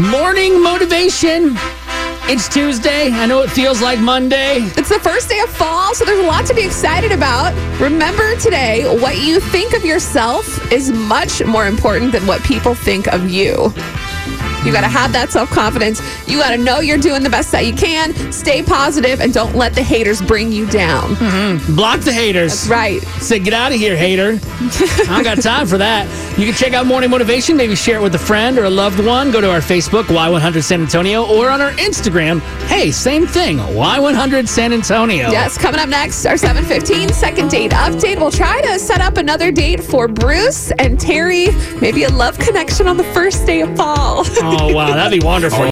Morning motivation. It's Tuesday. I know it feels like Monday. It's the first day of fall, so there's a lot to be excited about. Remember today, what you think of yourself is much more important than what people think of you. You got to have that self confidence. You got to know you're doing the best that you can. Stay positive and don't let the haters bring you down. Mm-hmm. Block the haters. Right. Say, get out of here, hater. I don't got time for that. You can check out Morning Motivation, maybe share it with a friend or a loved one. Go to our Facebook, Y100 San Antonio, or on our Instagram. Hey, same thing, Y100 San Antonio. Yes, coming up next, our 715 second date update. We'll try to set up another date for Bruce and Terry. Maybe a love connection on the first day of fall. Oh, wow, that'd be wonderful.